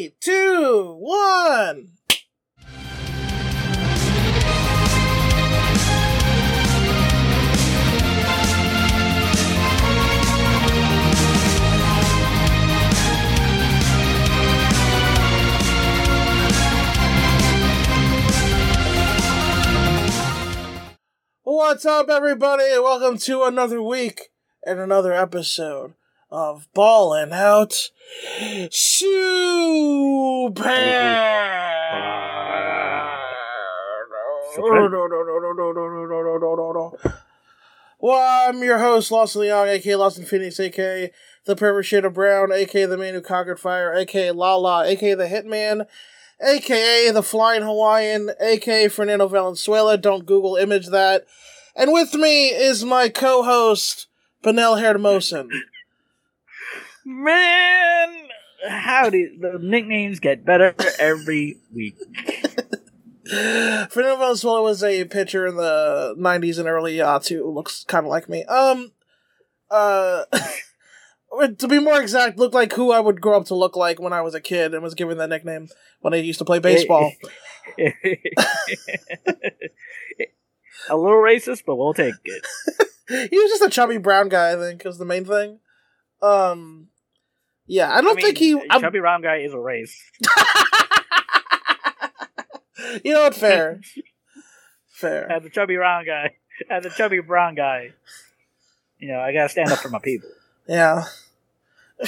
Three, two, one. What's up, everybody? Welcome to another week and another episode of Ballin' Out Super. Well, I'm your host, Lawson Leong, aka Lawson Phoenix, aka the perfect shade of brown, aka the man who conquered fire, aka Lala, aka the Hitman, aka the Flying Hawaiian, aka Fernando Valenzuela. Don't Google image that. And with me is my co-host, Benel Hermosen. Man, howdy. The nicknames get better every week. Fernando Valenzuela was a pitcher in the '90s and early aughts who looks kind of like me. Um, uh, to be more exact, looked like who I would grow up to look like when I was a kid and was given that nickname when I used to play baseball. a little racist, but we'll take it. he was just a chubby brown guy, I think, was the main thing. Um, yeah, I don't I mean, think he. I'm- Chubby round guy is a race. you know what? Fair, fair. As a chubby round guy, as a chubby brown guy, you know, I gotta stand up for my people. Yeah,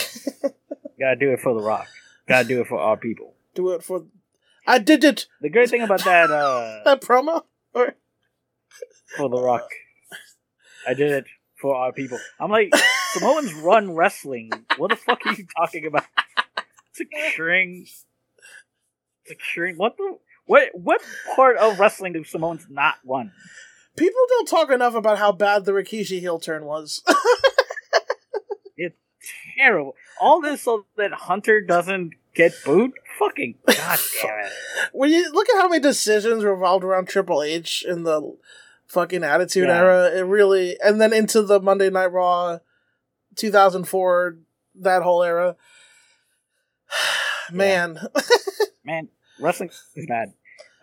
Gotta do it for the rock. Gotta do it for our people. do it for. I did it. The great thing about that, uh, That promo. Or for the rock, I did it for our people. I'm like, Samoans run wrestling. What the fuck are you talking about? Securing, securing. What the? What what part of wrestling do Samoans not run? people don't talk enough about how bad the Rikishi heel turn was. It's terrible. All this so that Hunter doesn't get booed. Fucking god damn it. when you look at how many decisions revolved around Triple H in the fucking Attitude Yeah. Era, it really, and then into the Monday Night Raw, 2004, that whole era. Man, Man, wrestling is bad.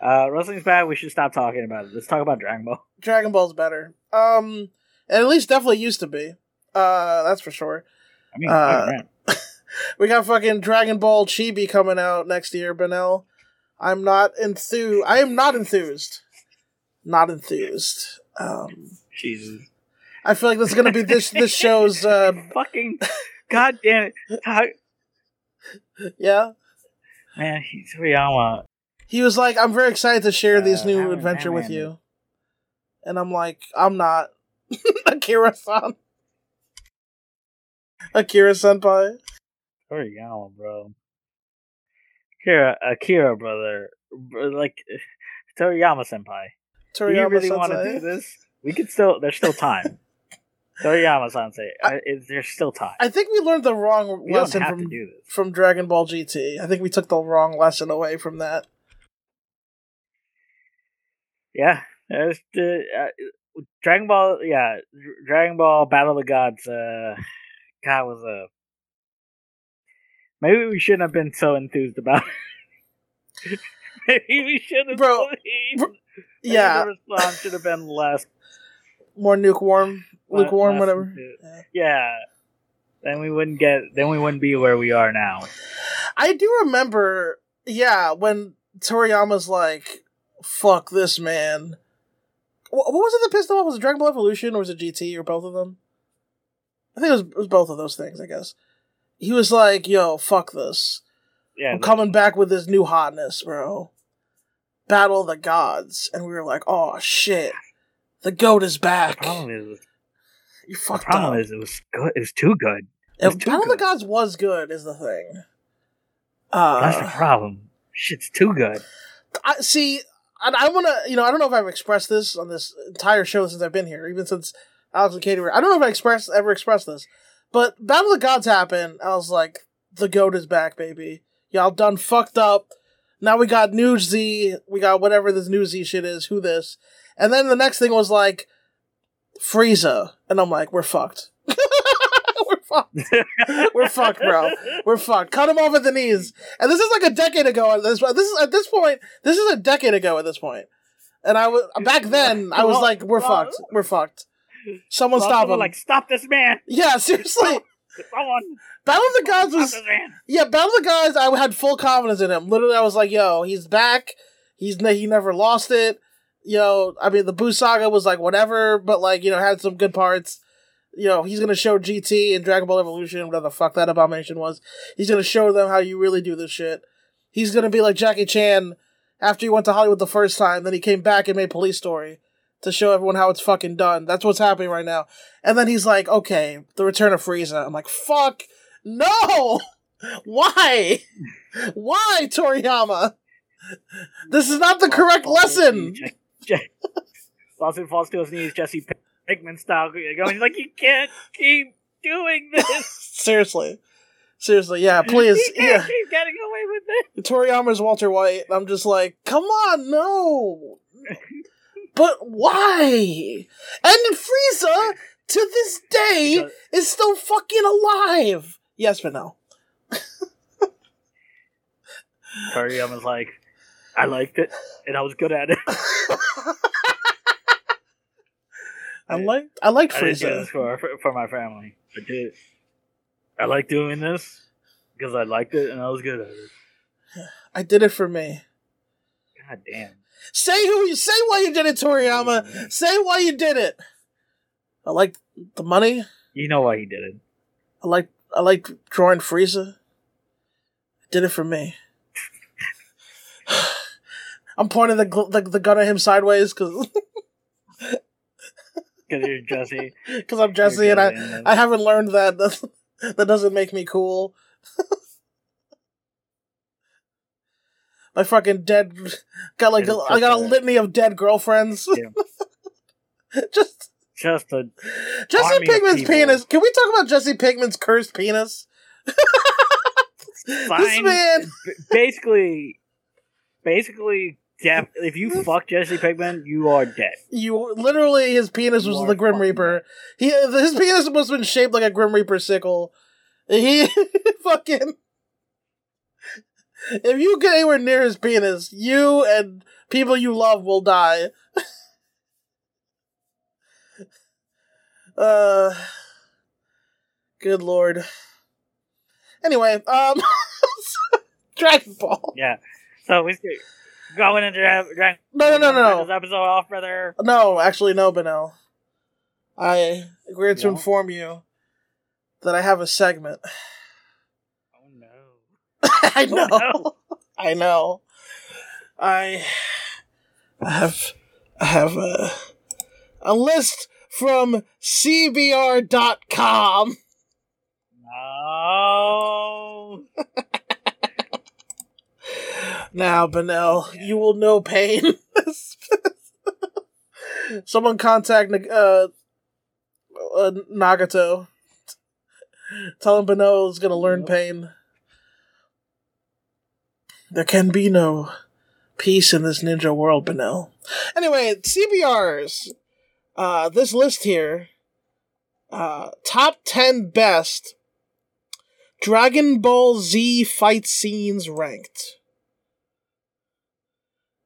Uh, wrestling's bad. We should stop talking about it. Let's talk about Dragon Ball. Dragon Ball's better. Um, and at least definitely used to be. Uh, that's for sure. I mean, Uh. We got fucking Dragon Ball Chibi coming out next year, Benel. I'm not enthused. I am not enthused. Not enthused. Um, Jesus. I feel like this is gonna be this this show's. Uh, Fucking god damn it. How- yeah, Man, he's Toriyama. he was like, "I'm very excited to share this Uh, new Hammer- adventure with you," and I'm like, "I'm not." Akira-san. Akira Senpai. Toriyama, bro. Akira, Akira, brother. Like, Toriyama senpai. Do you Toriyama really want to do this? We could still, there's still time. Toriyama sensei, there's still time. I think we learned the wrong We lesson from to do this. from Dragon Ball GT. I think we took the wrong lesson away from that. Yeah, the uh, Dragon Ball. Yeah, Dragon Ball Battle of the Gods. Uh, God was a. Maybe we shouldn't have been so enthused about. it. Maybe we should have. Bro, bro- Yeah, the response should have been less. More lukewarm, lukewarm, less whatever. Yeah. Then we wouldn't get. Then we wouldn't be where we are now. I do remember, yeah, when Toriyama's like, "Fuck this man." Wh- What was it that pissed him off? Was it Dragon Ball Evolution or was it GT or both of them? I think it was, it was both of those things. I guess he was like, "Yo, fuck this." Yeah. I'm coming back with this new hotness, bro. Battle of the Gods. And we were like, oh shit. The goat is The back. problem is, You the fucked problem up. is, it was good. It was too good. If it's too Battle of the. Gods was good, is the thing. That's the Uh, problem. Shit's too good. I see. I, I want to, you know, I don't know if I've expressed this on this entire show since I've been here, even since Alex and Katie were. I don't know if I expressed ever expressed this, but Battle of the Gods happened. I was like, the goat is back, baby. Y'all done fucked up. Now we got New Z. We got whatever this New Z shit is. Who this? And then the next thing was like Frieza, and I'm like, we're fucked. we're fucked. We're fucked, bro. We're fucked. Cut him off at the knees. And this is like a decade ago. At this, this is at this point. This is a decade ago at this point. And I was back then. I was like, "We're fucked. We're fucked." Someone stop him! Like, stop this man! Yeah, seriously. Someone. Battle of the Gods was yeah. Battle of the Gods. I had full confidence in him. Literally, I was like, "Yo, he's back. He's ne- he never lost it." You know, I mean, the Boo Saga was like whatever, but like you know, had some good parts. You know, he's gonna show GT and Dragon Ball Evolution, whatever the fuck that abomination was. He's gonna show them how you really do this shit. He's gonna be like Jackie Chan after he went to Hollywood the first time, then he came back and made Police Story to show everyone how it's fucking done. That's what's happening right now. And then he's like, okay, the return of Frieza. I'm like, fuck, no! Why? Why, Toriyama? This is not the correct lesson. Lawson falls to his knees, Jesse Pinkman style, going like, "You can't keep doing this. Seriously. Seriously, yeah, please. you can't Yeah. keep getting away with it." Toriyama's Walter White. I'm just like, come on, no. But why? And Frieza, to this day, Because- is still fucking alive. Yes, but no. Toriyama's like, "I liked it, and I was good at it." I like I like Frieza. for for my family. I did. I like doing this because I liked it and I was good at it. I did it for me. God damn. Say who you say why you did it, Toriyama. Say why you did it. I like the money. You know why he did it. I like I like drawing Frieza. I did it for me. I'm pointing the, gl- the the gun at him sideways because Because you're Jesse. because I'm Jesse and I I haven't learned that that doesn't make me cool. My fucking dead got like It's I got a a- litany of dead girlfriends. Just Just a Jesse Pinkman's penis. Can we talk about Jesse Pinkman's cursed penis? This man, basically, basically, def- if you fuck Jesse Pinkman, you are dead. you literally his penis was You the Grim Reaper. He his penis must have been shaped like a Grim Reaper sickle. He fucking. If you get anywhere near his penis, you and people you love will die. uh, good lord. Anyway, um, Dragon Ball. Yeah. So we going into Dra- No, no, no, no, no. This episode off, brother. No, actually, no, Benel. I agreed to inform you that I have a segment. Oh no. I oh, know. no. I know. I I have I have a a list from CBR.com. No. Now, Benel, you will know pain. Someone contact uh, uh, Nagato. Tell him Benel is gonna learn Yep. pain. There can be no peace in this ninja world, Benel. Anyway, CBRs. Uh, this list here. Uh, top 10 best Dragon Ball Z fight scenes ranked.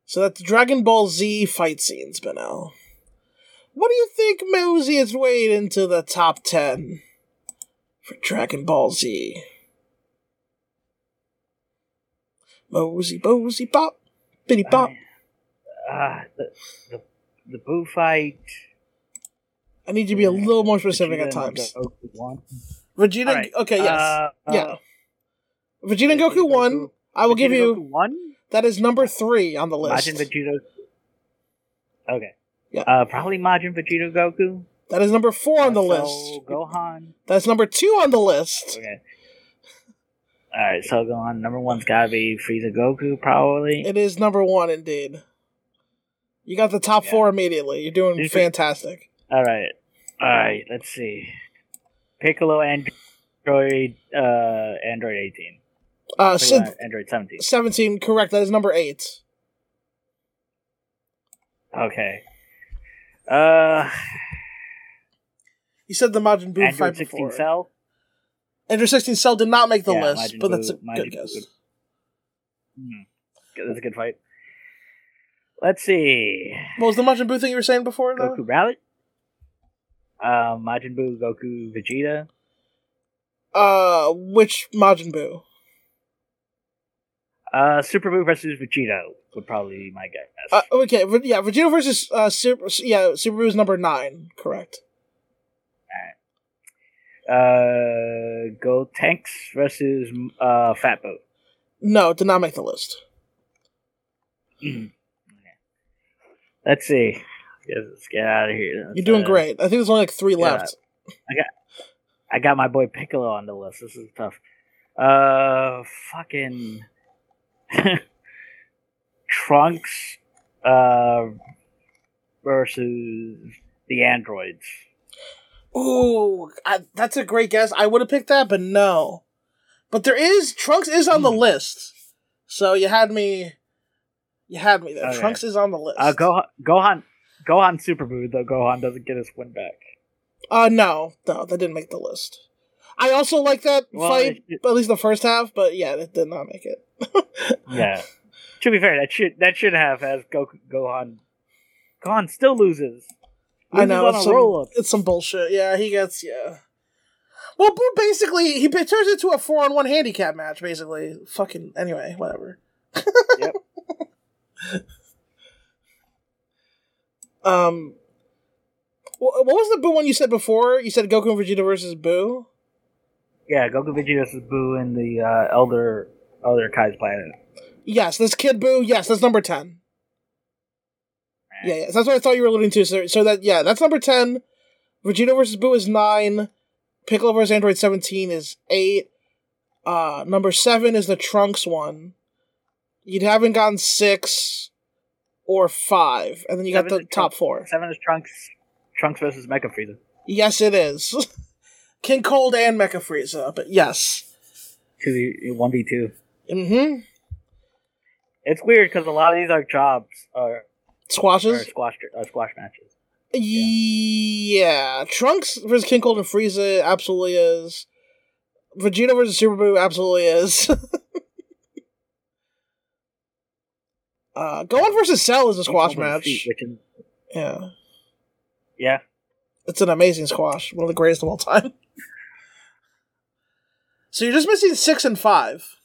So that's Dragon Ball Z fight scenes, Benel. What do you think Mosey has weighed into the top 10 for Dragon Ball Z? Mosey, Mosey, bop, bitty bop. Ah, the, the the boo fight. I need you to be a little more specific at Vegeta times. Goku. Vegeta, Alright, okay, yes. uh, yeah. uh, Vegeta and Goku won. I will give you, Goku one. That is number three on the list. Majin Vegeta. Okay. Yeah. Uh, probably Majin Vegeta Goku. That is number four on the So, list. Gohan. That's number two on the list. Okay. All right, so Gohan number one's gotta be Frieza Goku probably. It is number one indeed. You got the top Yeah. four immediately. You're doing are- fantastic. All right, all right. Let's see. Piccolo and Android, uh, Android eighteen. Uh, Sid Android seventeen. 17, correct. That is number eight. Okay. Uh, You said the Majin Buu Android fight sixteen before. Cell. Android 16 Cell did not make the Yeah, list, Majin but that's a Majin good Buu guess. Hmm. That's a good fight. Let's see. What was the Majin Buu thing you were saying before? Though? Goku Rally. Uh, Majin Buu, Goku, Vegeta. Uh, which Majin Buu? Uh, Super Buu versus Vegeta would probably be my guess. Uh, okay, but yeah, Vegeta versus uh, Super, yeah, is number nine, correct? uh, Gotenks versus uh, Fat Buu. No, did not make the list. Let's see. Let's get out of here. You're doing Uh, great. I think there's only like three yeah. left. I got my boy Piccolo on the list. This is tough. Uh, fucking Trunks, uh, versus the androids. Ooh, I, that's a great guess. I would have picked that, but no. But there is Trunks is on the Hmm. list, so you had me. You had me there. Okay. Trunks is on the list. Uh, Gohan, Gohan, Gohan Super Buu. Though Gohan doesn't get his win back. Uh, no, no, that didn't make the list. I also like that Well, fight, it- at least the first half, but yeah, it did not make it. Yeah. to be fair, that should that should have as Goku, Gohan. Gohan still loses. I know it's some, it's some bullshit. Yeah, he gets yeah. Well, Boo basically he turns into a four on one handicap match. Basically, fucking anyway, whatever. Yep. Um, what was the Boo one you said before? You said Goku and Vegeta versus Boo. Yeah, Goku Vegeta versus Buu in the uh, Elder Elder Kai's planet. Yes, this Kid Boo. Yes, that's number ten. Yeah, yeah, that's what I thought you were alluding to. So, so that yeah, that's number ten. Vegeta versus Boo is nine. Piccolo versus Android seventeen is eight. Uh, number seven is the Trunks one. You haven't gotten six or five, and then you got the top Trunks. four. Seven is Trunks. Trunks versus Mecha Frieza. Yes, it is. King Cold and Mecha Frieza, but yes. Two one v two. Mm-hmm. It's weird because a lot of these are jobs or, or Squashes. squash uh, squash matches. Yeah. Trunks versus King Cold and Frieza absolutely is. Vegeta versus Super Buu absolutely is. uh, Gohan versus Cell is a squash Each one with match. feet, is, Yeah. yeah, It's an amazing squash. One of the greatest of all time. so you're just missing six and five.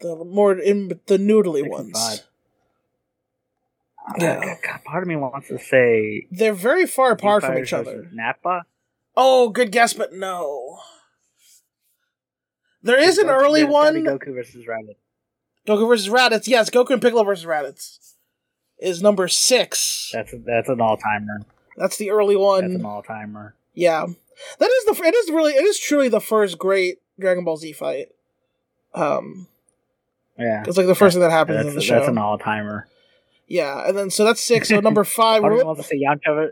The more in the noodly Six and ones. five. Yeah. Uh, God, part of me wants to say They're very far apart from each other. versus Nappa. Oh, good guess, but no. There is an Goku- early there's gotta be one. Goku versus Rabbit. Goku versus Raditz. Yes, Goku and Piccolo versus Raditz is number six. That's a, that's an all timer. That's the early That's an one. all timer. Yeah, that is the. It is really. It is truly the first great Dragon Ball Z fight. Um, Yeah, it's like the first thing that happens in the show. that's an all timer. yeah, and then so that's six. So number five. Part of me wants to say Yamcha.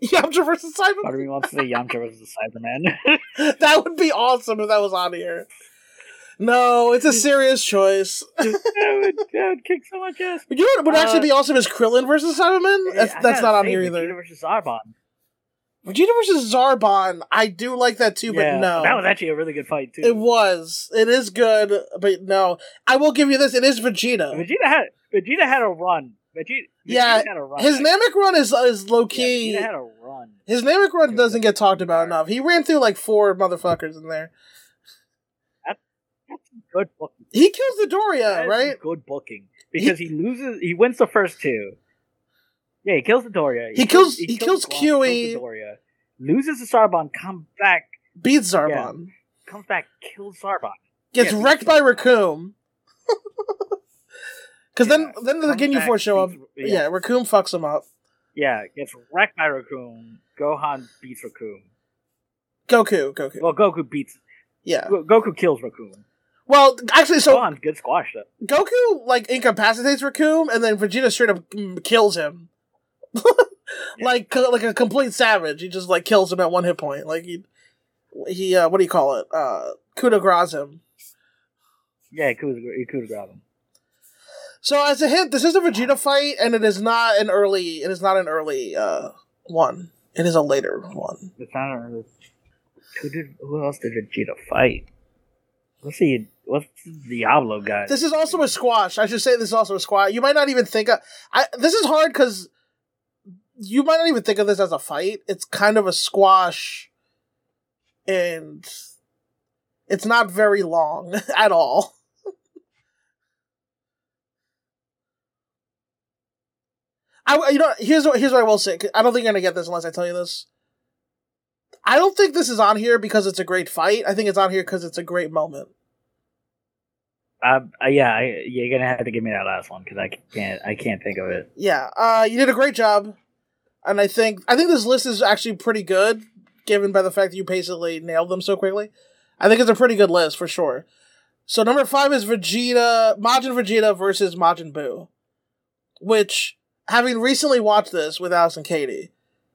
Yamcha versus Part Saibaman. of me wants to say Yamcha versus Saibaman. that would be awesome if that was on here. No, it's a serious choice. that, would, that would kick so much ass. You know what would actually Uh, be awesome is Krillin versus Saibaman. That's, I that's not on here Vegeta either. versus Zarbon. Vegeta versus Zarbon, I do like that too, yeah, but no. that was actually a really good fight too. It was. It is good, but no. I will give you this. It is Vegeta. Vegeta had Vegeta had a run. Vegeta, Vegeta Yeah. His Namek run is is low Yeah, key. Vegeta had a run. His Namek run doesn't get talked about enough. He ran through like four motherfuckers in there. Good booking. He kills Dodoria, right? Good booking because he, loses. He wins the first two. Yeah, he kills Dodoria. He kills- he kills Guan, Kiwi. Doria. Loses the Zarbon. Come back. Beats Zarbon. Comes back. Kills Zarbon. Gets Yeah, wrecked by Recoome. Because Yeah, then, then the Ginyu Force show up. Yeah. yeah. Recoome fucks him up. Yeah, gets wrecked by Recoome. Gohan beats Recoome. Goku, Goku. Well, Goku beats. yeah. Goku kills Recoome. Well, actually, so Gohan's good squash though. Goku like incapacitates Recoome, and then Vegeta straight up mm, kills him. like like a complete savage. He just like kills him at one hit point. Like he he uh, what do you call it? Uh, coup de grace him. Yeah, he he could grab him. So as a hint, this is a Vegeta fight, and it is not an early. It is not an early uh, one. It is a later one. It's not a- Who did? Who else did Vegeta fight? Let's see. What's Diablo guy? This is also a squash. I should say this is also a squash. You might not even think of. I this is hard because you might not even think of this as a fight. It's kind of a squash, and it's not very long at all. I you know here's what here's what I will say. I don't think you're gonna get this unless I tell you this. I don't think this is on here because it's a great fight. I think it's on here because it's a great moment. Uh, uh, yeah, I, you're gonna have to give me that last one because I can't. I can't think of it. Yeah, uh, you did a great job, and I think I think this list is actually pretty good, given by the fact that you basically nailed them so quickly. I think it's a pretty good list for sure. So number five is Vegeta, Majin Vegeta versus Majin Buu, which having recently watched this with Alice and Katie,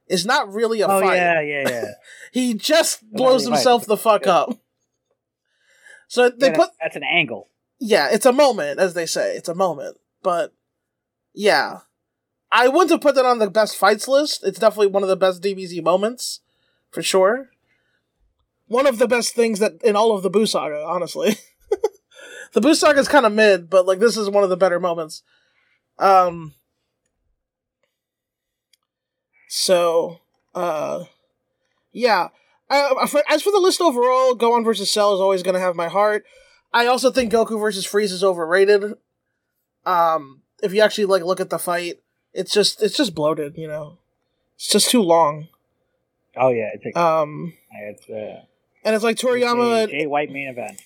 is not really a oh fight. yeah, yeah, yeah. he just blows himself the fuck up. So they Yeah, put that's an angle. Yeah, it's a moment, as they say. It's a moment. But yeah. I wouldn't have put that on the best fights list. It's definitely one of the best DBZ moments, for sure. One of the best things that in all of the Boo saga, honestly. the Boo saga is kind of mid, but like this is one of the better moments. Um so uh yeah. Uh, for, as for the list overall, Gohan versus Cell is always going to have my heart. I also think Goku versus Frieza is overrated. Um, if you actually like look at the fight, it's just it's just bloated. You know, it's just too long. Oh yeah, it's a, Um, it's a, and it's like it's a Toriyama. White main event.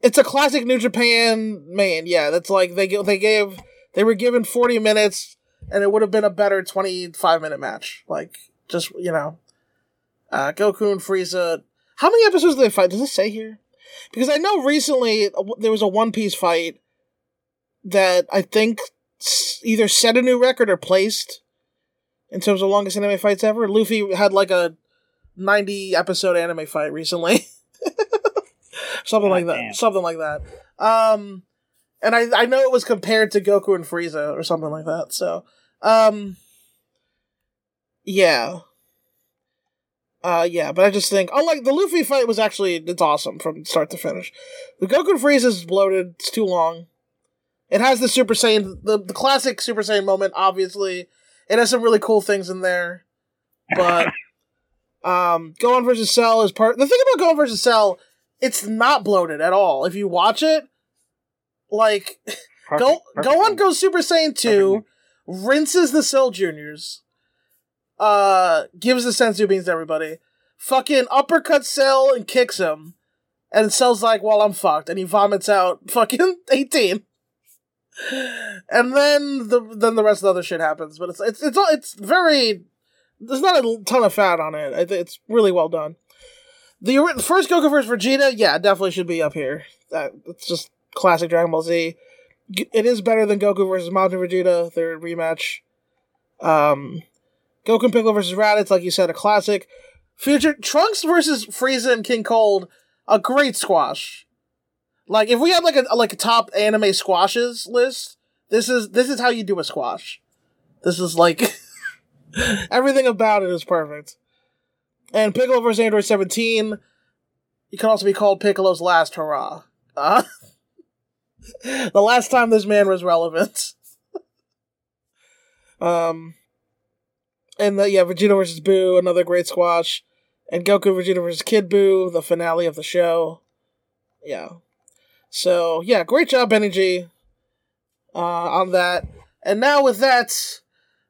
It's a classic New Japan man. Yeah, that's like they they gave they were given forty minutes, and it would have been a better twenty five minute match. Like just you know, uh, Goku and Frieza. How many episodes did they fight? Does it say here? Because I know recently there was a One Piece fight that I think either set a new record or placed in terms of longest anime fights ever. Luffy had like a ninety episode anime fight recently. Something God like that. Something like that. Um and I I know it was compared to Goku and Frieza or something like that. So, um yeah. Uh yeah, but I just think unlike the Luffy fight was actually it's awesome from start to finish. The Goku Frieza is bloated, it's too long. It has the Super Saiyan the, the classic Super Saiyan moment, obviously. It has some really cool things in there. But um Gohan versus Cell is part the thing about Gohan versus Cell, it's not bloated at all. If you watch it, like Perfect, Go perfect. Gohan goes Super Saiyan 2, rinses the Cell Juniors, uh, gives the senzu beans to everybody, fucking uppercuts Cell and kicks him, and Cell's like, well, I'm fucked, and he vomits out fucking 18. And then the then the rest of the other shit happens, but it's it's it's it's very there's not a ton of fat on it. I think it's really well done. The first Goku versus Vegeta, yeah, definitely should be up here. That it's just classic Dragon Ball Z. It is better than Goku versus Majin Vegeta, their rematch. Um, Goku Piccolo versus Raditz, like you said, a classic. Future Trunks versus Frieza and King Cold, a great squash. Like if we had like a like a top anime squashes list, this is this is how you do a squash. This is like everything about it is perfect. And Piccolo versus Android 17, it can also be called Piccolo's last hurrah. Uh, the last time this man was relevant. um, and the, yeah, Vegeta versus Boo, another great squash, and Goku Vegeta versus Kid Boo, the finale of the show. Yeah. So yeah, great job, Benny G, uh, on that. And now with that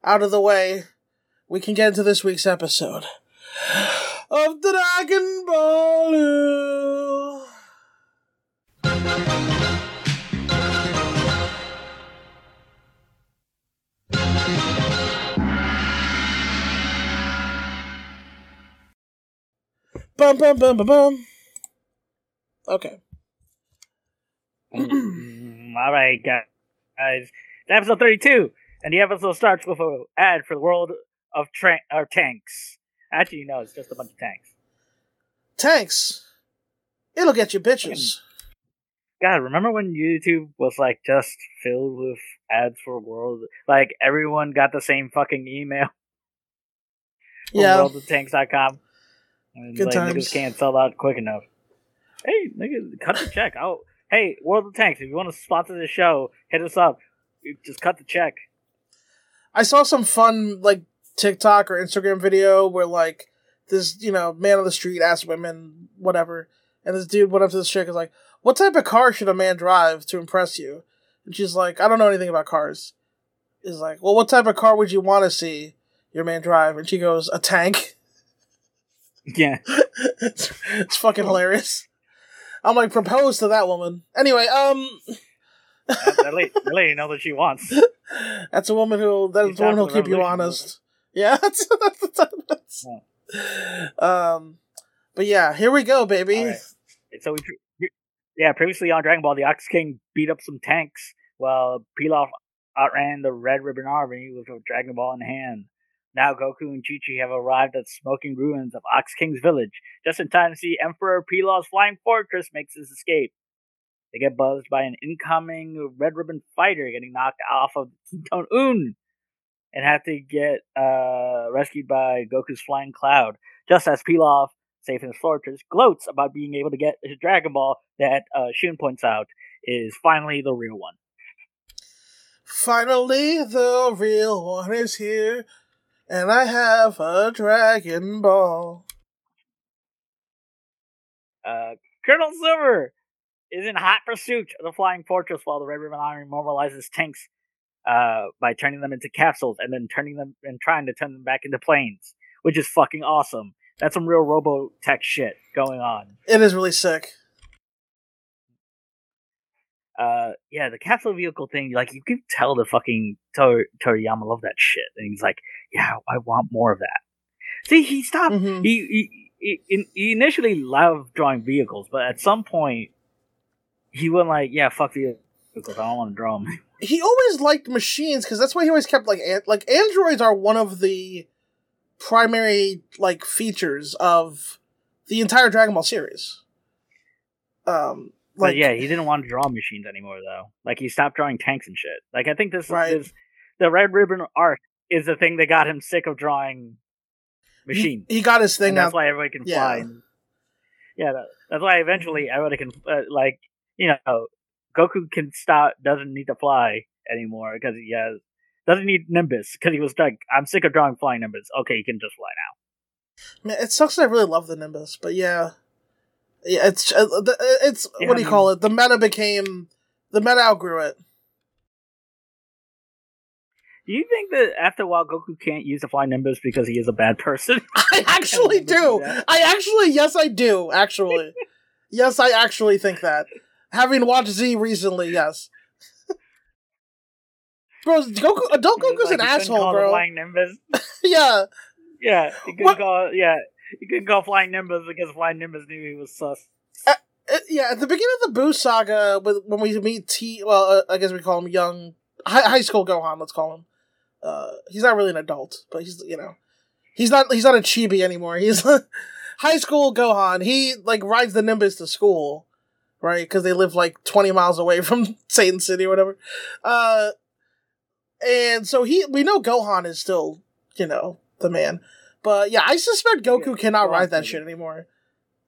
out of the way, we can get into this week's episode of Dragon Ball. Bum bum bum bum bum. Okay. Mm, All right, guys. It's episode 32, and the episode starts with a ad for the world of tra- or tanks. Actually, no, it's just a bunch of tanks. Tanks. It'll get you bitches. God, remember when YouTube was like just filled with ads for world? Like everyone got the same fucking email Yeah. worldoftanks.com. And, Good like, times. Niggas can't sell out quick enough. Hey, niggas, cut the check. Oh, hey, World of Tanks, if you want to sponsor the show, hit us up. Just cut the check. I saw some fun like TikTok or Instagram video where like this you know man on the street asked women whatever, and this dude went up to this chick and was like, "What type of car should a man drive to impress you?" And she's like, "I don't know anything about cars." He's like, "Well, what type of car would you want to see your man drive?" And she goes, "A tank." Yeah. it's, it's fucking hilarious. I'm like, propose to that woman. Anyway, um, that, that, lady, that lady knows what she wants. that's a woman who that's She's a woman who'll keep you honest. Yeah, that's, that's, that's, um, but yeah, here we go, baby. Right. So we, yeah, previously on Dragon Ball, the Ox King beat up some tanks while Pilaf outran the Red Ribbon Army with a Dragon Ball in hand. Now Goku and Chi Chi have arrived at the smoking ruins of Ox King's village, just in time to see Emperor Pilaf's flying fortress makes his escape. They get buzzed by an incoming Red Ribbon fighter getting knocked off of Kintoun and have to get uh, rescued by Goku's flying cloud. Just as Pilaf, safe in his fortress, gloats about being able to get his Dragon Ball that uh, Shun points out is finally the real one. Finally, the real one is here, and I have a Dragon Ball. Uh, Colonel Silver is in hot pursuit of the flying fortress while the Red Ribbon Army mobilizes tanks uh, by turning them into capsules and then turning them and trying to turn them back into planes, which is fucking awesome. That's some real Robotech shit going on. It is really sick. Uh, yeah, the capsule vehicle thing, like you can tell the fucking Tor- Toriyama love that shit, and he's like, "Yeah, I want more of that." See, he stopped. Mhm. He, he he he initially loved drawing vehicles, but at some point, he went like, "Yeah, fuck vehicles. I don't want to draw them." He always liked machines because that's why he always kept like an- like androids are one of the primary like features of the entire Dragon Ball series. Um, like yeah, he didn't want to draw machines anymore, though. Like he stopped drawing tanks and shit. Like I think this, Right. this the Red Ribbon arc is the thing that got him sick of drawing he, machines. he got his thing that's why everybody can Yeah. fly. And, yeah, that, that's why eventually everybody can uh, like you know Goku can stop doesn't need to fly anymore because he has doesn't need Nimbus because he was like I'm sick of drawing flying Nimbus. Okay, he can just fly now. Man, it sucks. that I really love the Nimbus, but yeah, yeah, it's uh, it's Yeah, what do I you call it? The meta became the meta outgrew it. Do you think that after a while Goku can't use the flying Nimbus because he is a bad person? I actually do. I actually, yes, I do. Actually, yes, I actually think that. Having watched Z recently, yes. Bro, Goku, adult Goku's like, an asshole, call the bro. Flying Nimbus. yeah, Yeah, you couldn't What- call. Yeah, you couldn't call flying Nimbus because flying Nimbus knew he was sus. It- yeah. At the beginning of the Boo saga, when we meet T, well, uh, I guess we call him young high, high school Gohan. Let's call him. Uh, he's not really an adult, but he's you know, he's not he's not a chibi anymore. He's high school Gohan. He like rides the Nimbus to school, right? Because they live like twenty miles away from Satan City or whatever. Uh, and so he we know Gohan is still you know the man, but yeah, I suspect Goku Yeah, cannot ride that shit anymore.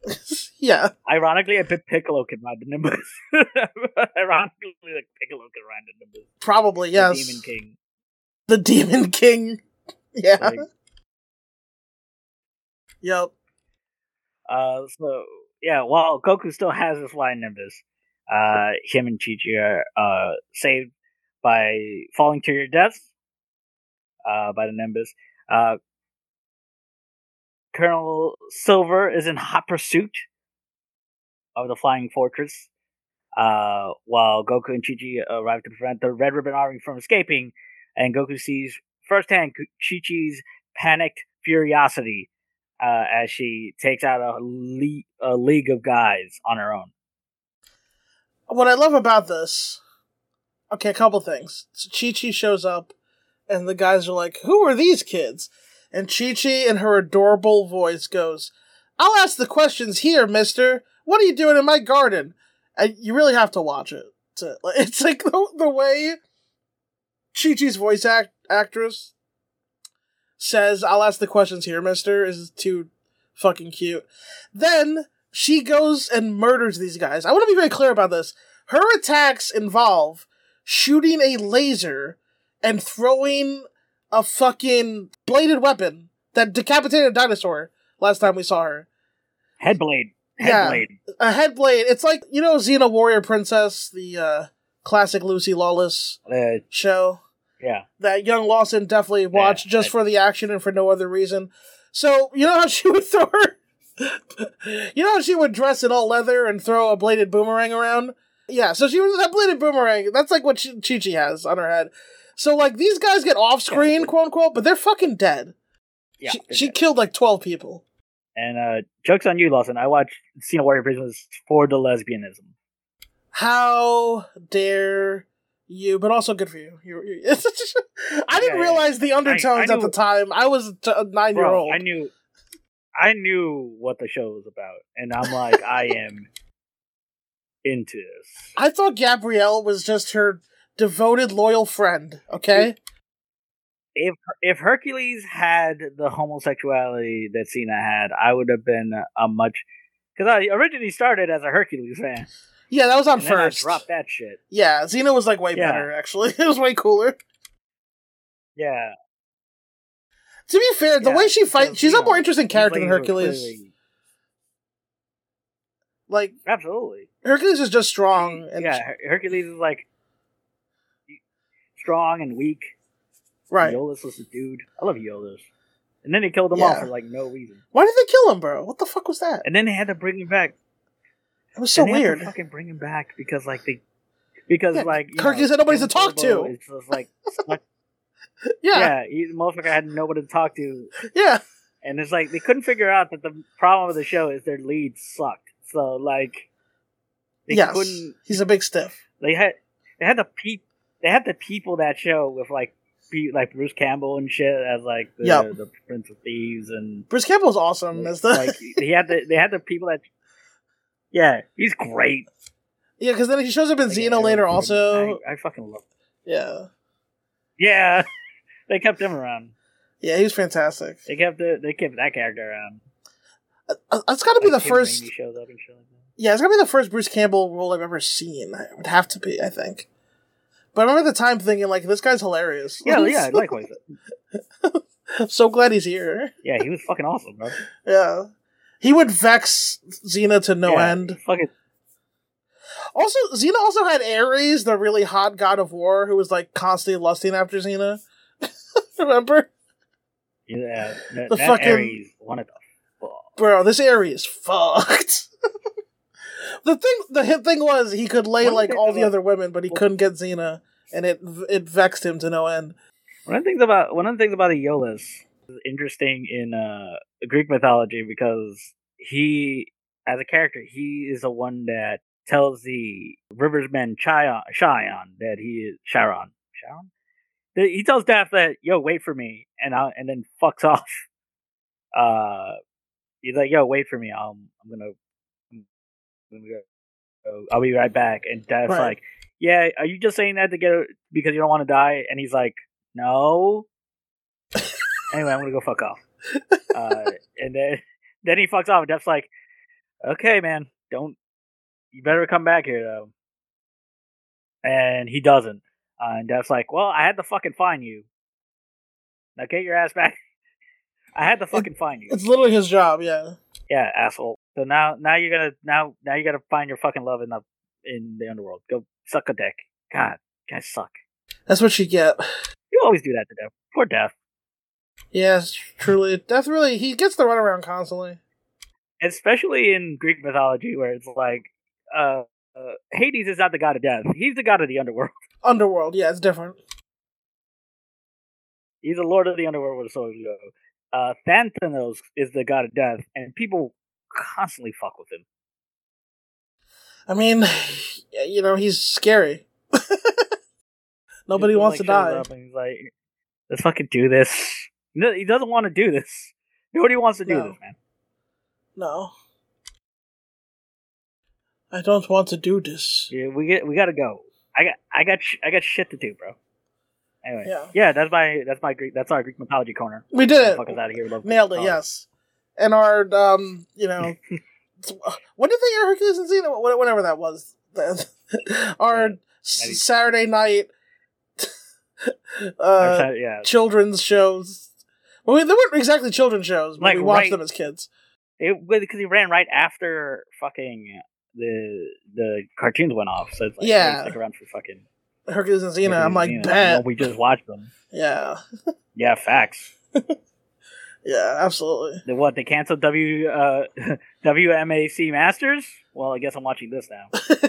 yeah. Ironically, I bet Piccolo can ride the Nimbus. Ironically, like Piccolo can ride the Nimbus. Probably, The yes. Demon King. The Demon King. Yeah. Like, Yep. uh, so yeah, while Goku still has his flying Nimbus, uh, him and Chi Chi are uh, saved by falling to your deaths uh, by the Nimbus. Uh, Colonel Silver is in hot pursuit of the flying fortress, uh, while Goku and Chi Chi arrive to prevent the Red Ribbon Army from escaping. And Goku sees firsthand Chi Chi's panicked furiosity uh, as she takes out a, le- a league of guys on her own. What I love about this, okay, a couple things. So Chi Chi shows up, and the guys are like, "Who are these kids?" And Chi Chi, in her adorable voice, goes, "I'll ask the questions here, Mister. What are you doing in my garden?" And you really have to watch it. To, it's like the, the way Chi Chi's voice act actress says, "I'll ask the questions here, Mister," is too fucking cute. Then she goes and murders these guys. I want to be very clear about this. Her attacks involve shooting a laser and throwing a fucking bladed weapon that decapitated a dinosaur last time we saw her. Headblade. Yeah. Headblade. A head blade. It's like, you know, Xena Warrior Princess, the uh, classic Lucy Lawless Uh, show yeah. that young Lawson definitely watched Yeah, just I- for the action and for no other reason. So, you know how she would throw her. you know how she would dress in all leather and throw a bladed boomerang around? Yeah, so she was that bladed boomerang. That's like what Chi Chi has on her head. So, like, these guys get off screen, Yeah. quote unquote, but they're fucking dead. Yeah. she, she killed like 12 people. and uh, jokes on you, Lawson. I watched Xena Warrior Princess for the lesbianism. How dare you? But also good for you. you, you I didn't Yeah, realize the undertones I at the time. I was t- a nine year old. I knew, I knew what the show was about, and I'm like, I am into this. I thought Gabrielle was just her devoted, loyal friend. Okay, If if Hercules had the homosexuality that Xena had, I would have been a much because I originally started as a Hercules fan. yeah, that was on first. dropped that shit. Yeah, Xena was like way Yeah. better. Actually, it was way cooler. Yeah, To be fair, the Yeah, way she fights, she's a more interesting character than Hercules. clearly- Like Absolutely. Hercules is just strong, and yeah, Hercules is like strong and weak. right. Iolaus was a dude. I love Iolaus. And then they killed him off for like no reason. Why did they kill him, bro? What the fuck was that? And then they had to bring him back. It was so and they had to weird. fucking bring him back because like they because Yeah, like Hercules know, had nobody to talk to. Is just like like, Yeah, yeah, he, the motherfucker had nobody to talk to, yeah. and it's like they couldn't figure out that the problem with the show is their lead sucked. So like they yes, couldn't he's a big stiff. they had they had the peep they had the people that show with like be like Bruce Campbell and shit as like the, Yep. the Prince of Thieves and Bruce Campbell's awesome as the like he had the they had the people that yeah he's great. yeah, because then he shows up in Like, Xena I later. him. Also, I, I fucking love. yeah, Yeah, they kept him around. yeah, he was fantastic. They kept the, they kept that character around. Uh, It's got to be Like, the first. Shows up and shit. Yeah, it's gonna be the first Bruce Campbell role I've ever seen. It would have to be, I think. But I remember the time thinking, like, this guy's hilarious. Yeah, yeah, likewise. I'm so glad he's here. Yeah, he was fucking awesome, bro. Yeah. He would vex Xena to no Yeah, end. Fucking Also, Xena also had Ares, the really hot god of war, who was like constantly lusting after Xena. Remember? yeah, that, The that fucking- Ares wanted the fuck. Bro, this Ares fucked. The thing the hit thing was he could lay like all the about- other women, but he couldn't get Xena, and it it vexed him to no end. One of the things about one of the things about Iolaus is interesting in uh, Greek mythology because he, as a character, he is the one that tells the Rivers men Chion, Chion that he is Charon. Charon. He tells Daphne that yo wait for me and I and then fucks off. Uh, he's like yo wait for me. I'm I'm gonna I'm gonna go. I'll be right back. And Daphne's Right. like, yeah, are you just saying that to get because you don't want to die? And he's like, no. anyway, I'm gonna go fuck off. Uh, and then then he fucks off, and Def's like, okay, man, don't. You better come back here though. And he doesn't. Uh, and Def's like, well, I had to fucking find you. Now get your ass back. I had to fucking find you. It's literally his job, yeah. Yeah, asshole. So now, now you're gonna now now you gotta find your fucking love in the in the underworld. Go suck a dick. God, guys suck. That's what you get. You always do that to Death. Poor Death. Yes, truly. Death really he gets the runaround constantly. Especially in Greek mythology, where it's like, uh, uh, Hades is not the god of death. He's the god of the underworld. Underworld, yeah, it's different. He's the lord of the underworld the souls go. Uh, Thanatos is the god of death, and people constantly fuck with him. I mean, you know, he's scary. Nobody wants to like, shows die. He's like, let's fucking do this. No, he doesn't want to do this. Nobody wants to do No. this, man. No. I don't want to do this. Yeah, we get we gotta go. I got I got sh- I got shit to do, bro. Anyway, Yeah. yeah, that's my that's my Greek that's our Greek mythology corner. We did it. Fuck us out of here. Love Nailed it, yes. and our um, you know, when did they air Hercules and Xena? Wh- Whenever that was, our Yeah, s- Saturday night uh, yeah, children's shows. Well, they weren't exactly children's shows, but Like, we watched right- them as kids. it because he ran right after fucking the the cartoons went off. So it's like, Yeah. hey, stick around for fucking. Hercules and Xena. I'm like, Xena. bet. We just watched them. Yeah, Yeah, facts. yeah, absolutely. The what? They canceled W uh, WMAC Masters. Well, I guess I'm watching this now.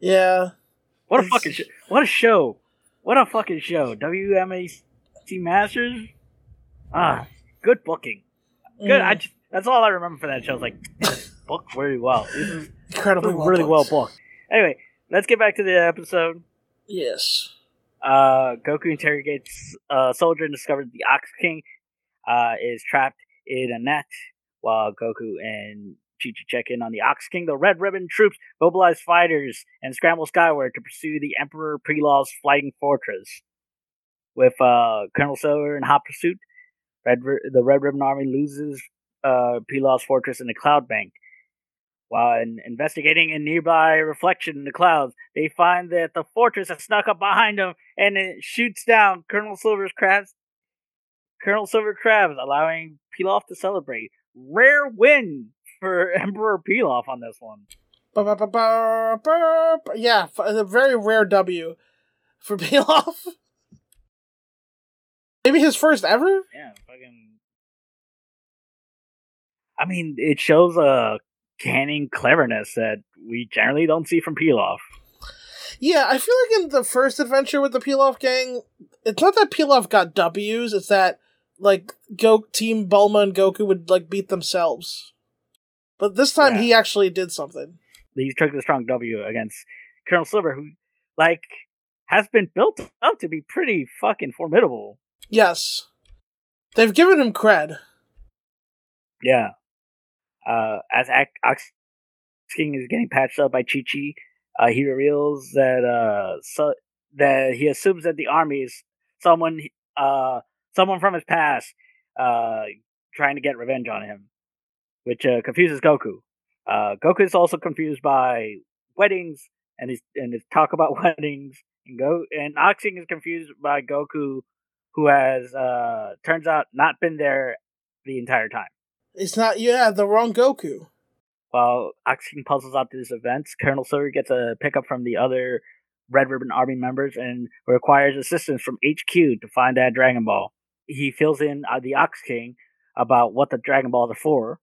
Yeah, What a fucking sh- what a show! What a fucking show! WMAC Masters. Ah, good booking. Good. Mm, I just, that's all I remember for that show. It's like booked very well. This is incredibly well really well booked. booked. Anyway, let's get back to the episode. Yes. Uh, Goku interrogates a soldier and discovers the Ox King uh, is trapped in a net while Goku and Chi Chi check in on the Ox King. The Red Ribbon troops mobilize fighters and scramble skyward to pursue the Emperor Pilaf's flying fortress. With uh, Colonel Silver in hot pursuit, Red the Red Ribbon Army loses uh, Pilaf's fortress in the Cloud Bank. While in investigating a nearby reflection in the clouds, they find that the fortress has snuck up behind them and it shoots down Colonel Silver's crabs. Colonel Silver crabs, allowing Pilaf to celebrate. Rare win for Emperor Pilaf on this one. Yeah, a very rare W for Pilaf. Maybe his first ever. Yeah, fucking. I mean, it shows a canning cleverness that we generally don't see from Pilaf. Yeah, I feel like in the first adventure with the Pilaf gang, it's not that Pilaf got W's; it's that like Go Team Bulma and Goku would like beat themselves. But this time, Yeah. he actually did something. He took the strong W against Colonel Silver, who, like, has been built up to be pretty fucking formidable. Yes, they've given him cred. Yeah. Uh, as Ox King is getting patched up by Chi Chi, uh, he reveals that uh, so, that he assumes that the army is someone uh, someone from his past uh, trying to get revenge on him, which uh, confuses Goku. Uh, Goku is also confused by weddings and his and his talk about weddings. And go and Ox King is confused by Goku, who has uh, turns out not been there the entire time. It's not. Yeah, the wrong Goku. While Ox King puzzles out these events, Colonel Silver gets a pickup from the other Red Ribbon Army members and requires assistance from HQ to find that Dragon Ball. He fills in uh, the Ox King about what the Dragon Balls are for,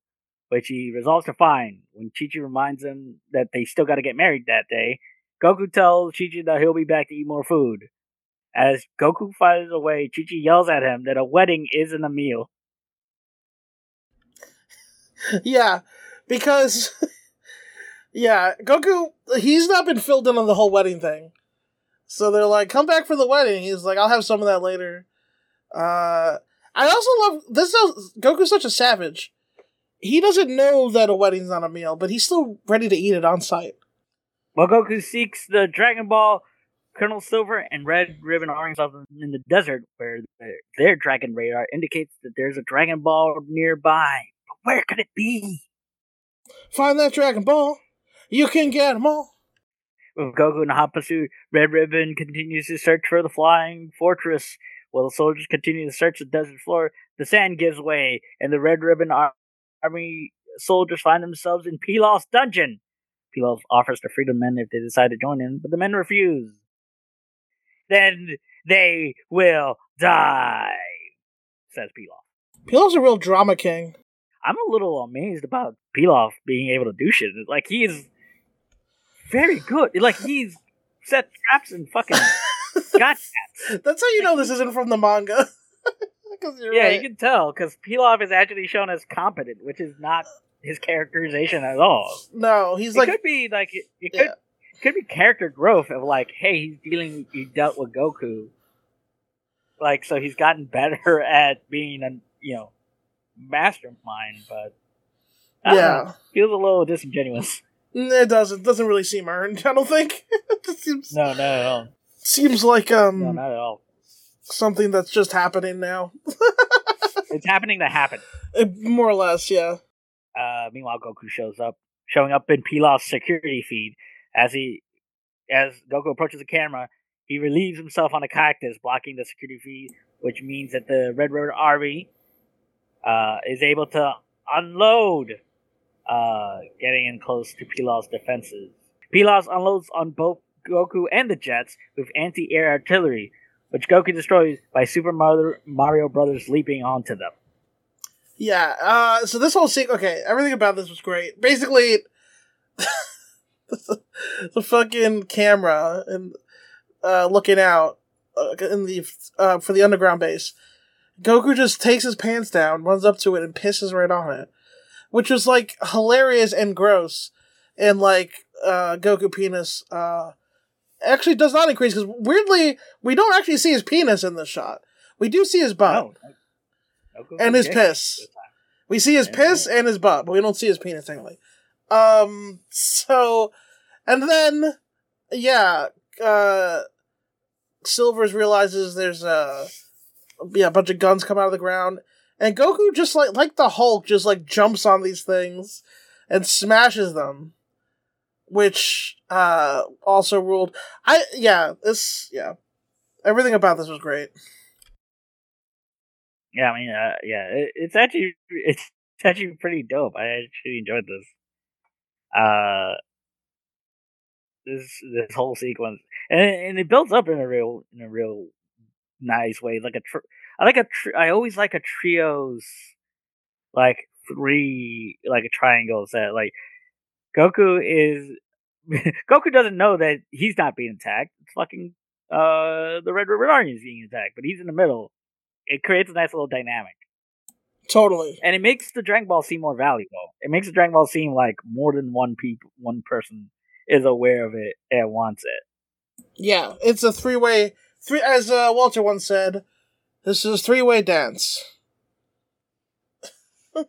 which he resolves to find. When Chi Chi reminds him that they still got to get married that day, Goku tells Chi Chi that he'll be back to eat more food. As Goku fires away, Chi Chi yells at him that a wedding isn't a meal. yeah, because yeah, Goku he's not been filled in on the whole wedding thing. So they're like, "Come back for the wedding." He's like, "I'll have some of that later." Uh, I also love this. Is, Goku's such a savage. He doesn't know that a wedding's not a meal, but he's still ready to eat it on site. While Goku seeks the Dragon Ball, Colonel Silver and Red Ribbon are in the desert where their, their Dragon radar indicates that there's a Dragon Ball nearby. Where could it be? Find that Dragon Ball. You can get them all. With Goku in hot pursuit, Red Ribbon continues to search for the flying fortress. While the soldiers continue to search the desert floor, the sand gives way, and the Red Ribbon Ar- Army soldiers find themselves in Pilaf's dungeon. Pilaf offers to free the men if they decide to join him, but the men refuse. Then they will die, says Pilaf. Pilaf's a real drama king. I'm a little amazed about Pilaf being able to do shit. Like he's very good. Like he's set traps and fucking got That's how you know this isn't from the manga. you're Yeah, right. you can tell because Pilaf is actually shown as competent, which is not his characterization at all. No, he's it like could be like it, it Yeah. could could be character growth of like, hey, he's dealing, he dealt with Goku, like so he's gotten better at being a you know mastermind, but I don't know, yeah. feels a little disingenuous. Mm, It doesn't doesn't really seem earned. I don't think. it just seems No, not at all. seems like um No, not at all. something that's just happening now. it's happening to happen. It- more or less, yeah. Uh, meanwhile, Goku shows up, showing up in Pilaf's security feed as he, as Goku approaches the camera, he relieves himself on a cactus, blocking the security feed, which means that the Red Ribbon Army uh, is able to unload, uh, getting in close to Pilaf's defenses. Pilaf unloads on both Goku and the jets with anti-air artillery, which Goku destroys by Super Mario, Brothers leaping onto them. Yeah, uh, so this whole scene, okay, everything about this was great. Basically, the, the fucking camera and uh, looking out uh, in the uh, for the underground base. Goku just takes his pants down, runs up to it, and pisses right on it, which was like hilarious and gross. And like uh, Goku penis uh, actually does not increase because weirdly we don't actually see his penis in this shot. We do see his butt No. And his piss. We see his piss and his butt, but we don't see his penis technically. Um, so, and then, yeah, uh, Silvers realizes there's a, yeah, a bunch of guns come out of the ground, and Goku just like, like the Hulk, just like jumps on these things and smashes them, which, uh, also ruled. I, yeah, this, yeah, everything about this was great. Yeah, I mean, uh, yeah, it, it's actually it's actually pretty dope. I actually enjoyed this. Uh, this this whole sequence, and and it builds up in a real in a real nice way. Like a tr- I like a tr- I always like a trios like three like a triangle set. Like Goku is Goku doesn't know that he's not being attacked. It's fucking uh the Red Ribbon Army is being attacked, but he's in the middle. It creates a nice little dynamic, Totally. and it makes the Dragon Ball seem more valuable. It makes the Dragon Ball seem like more than one people, one person is aware of it and wants it. Yeah, it's a three way three as uh, Walter once said, this is three way dance.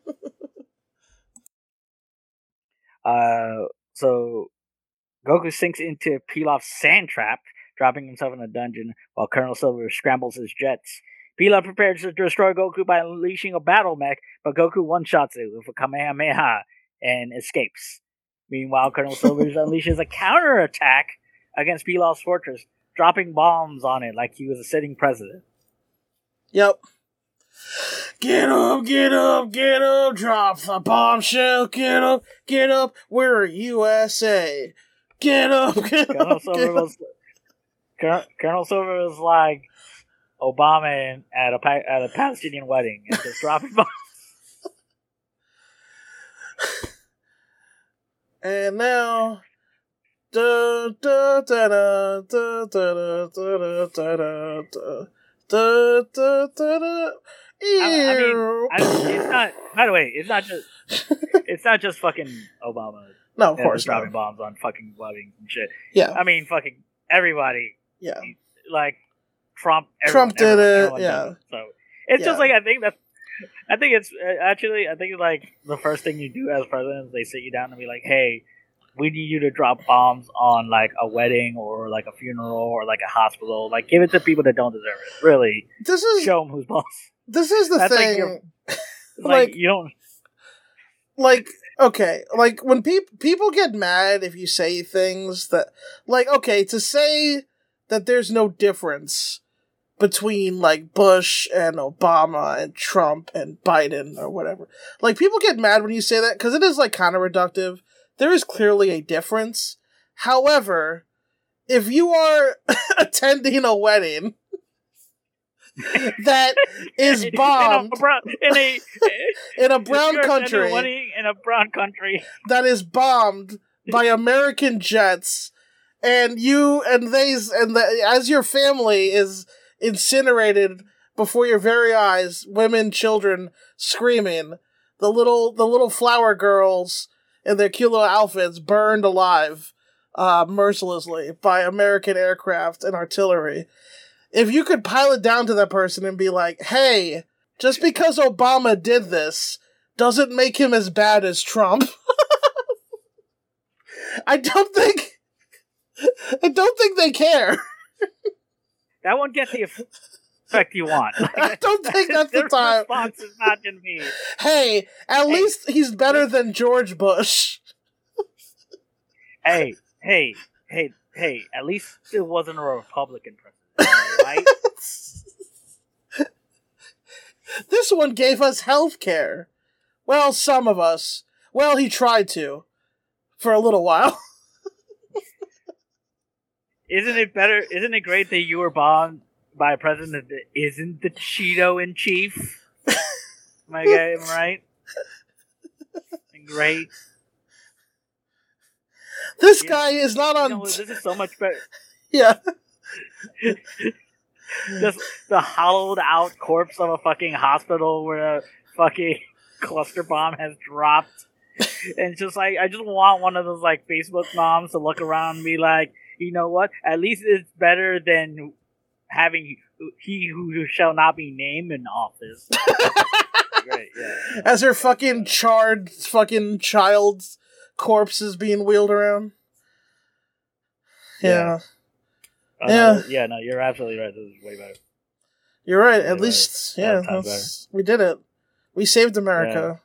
Uh, so Goku sinks into Pilaf's sand trap, dropping himself in a dungeon while Colonel Silver scrambles his jets. Pilaf prepares to destroy Goku by unleashing a battle mech, but Goku one shots it with a Kamehameha and escapes. Meanwhile, Colonel Silver unleashes a counterattack against Pilaf's fortress, dropping bombs on it like he was a sitting president. Yep. Get up, get up, get up, drop the bombshell, get up, get up, we're USA. Get up, get Colonel up, Silver get was Colonel, Colonel Silver was like Obama at a at a Palestinian wedding and just dropping bombs. And now. Da, da, da, da, da, da, da, da, da, da, da, da, da, da, da. I- I mean, I, it's not. By the way, it's not just. It's not just fucking Obama no, of course dropping bombs on fucking weddings and shit. Yeah, I mean, fucking everybody. yeah. Like Trump. Trump did everyone- it, everyone yeah. it. So it's just like I think that. I think it's uh, actually. I think like the first thing you do as president is they sit you down and be like, "Hey, we need you to drop bombs on like a wedding or like a funeral or like a hospital. Like, give it to people that don't deserve it. Really, This is show them who's boss. this is the That's thing. your- Like- like you don't. like okay like when people people get mad if you say things that like okay to say that there's no difference between like bush and obama and trump and biden or whatever like people get mad when you say that because it is like kind of reductive there is clearly a difference however if you are attending a wedding that is in a bombed brown, in a, in a brown country a wedding in a brown country. that is bombed by American jets, and you and they and the, as your family is incinerated before your very eyes, women, children screaming, the little the little flower girls in their cute little outfits burned alive, uh, mercilessly by American aircraft and artillery. If you could pilot down to that person and be like, "Hey, just because Obama did this." Doesn't make him as bad as Trump. I don't think I don't think they care. That won't get the. Eff- respect you want. I don't think that's the time. response is not going to be. Hey, at Hey. least he's better than George Bush. Hey, hey, hey, hey. At least it wasn't a Republican president, right? this one gave us health care. Well, some of us. Well, he tried to. For a little while. Isn't it better? Isn't it great that you were born by a president that isn't the Cheeto in chief? Am I getting right? Great. This Yeah. guy is not You on. know, this is so much better. yeah. Just the hollowed out corpse of a fucking hospital where a fucking cluster bomb has dropped. And just like I just want one of those like Facebook moms to look around and be like, you know what? At least it's better than having he who shall not be named in office. Great, yeah. As her fucking charred fucking child's corpse is being wheeled around. Yeah. Uh, Yeah. yeah, no, you're absolutely right. This is way better. You're right. Yeah, At least, right. yeah, That sounds that's- we did it. We saved America.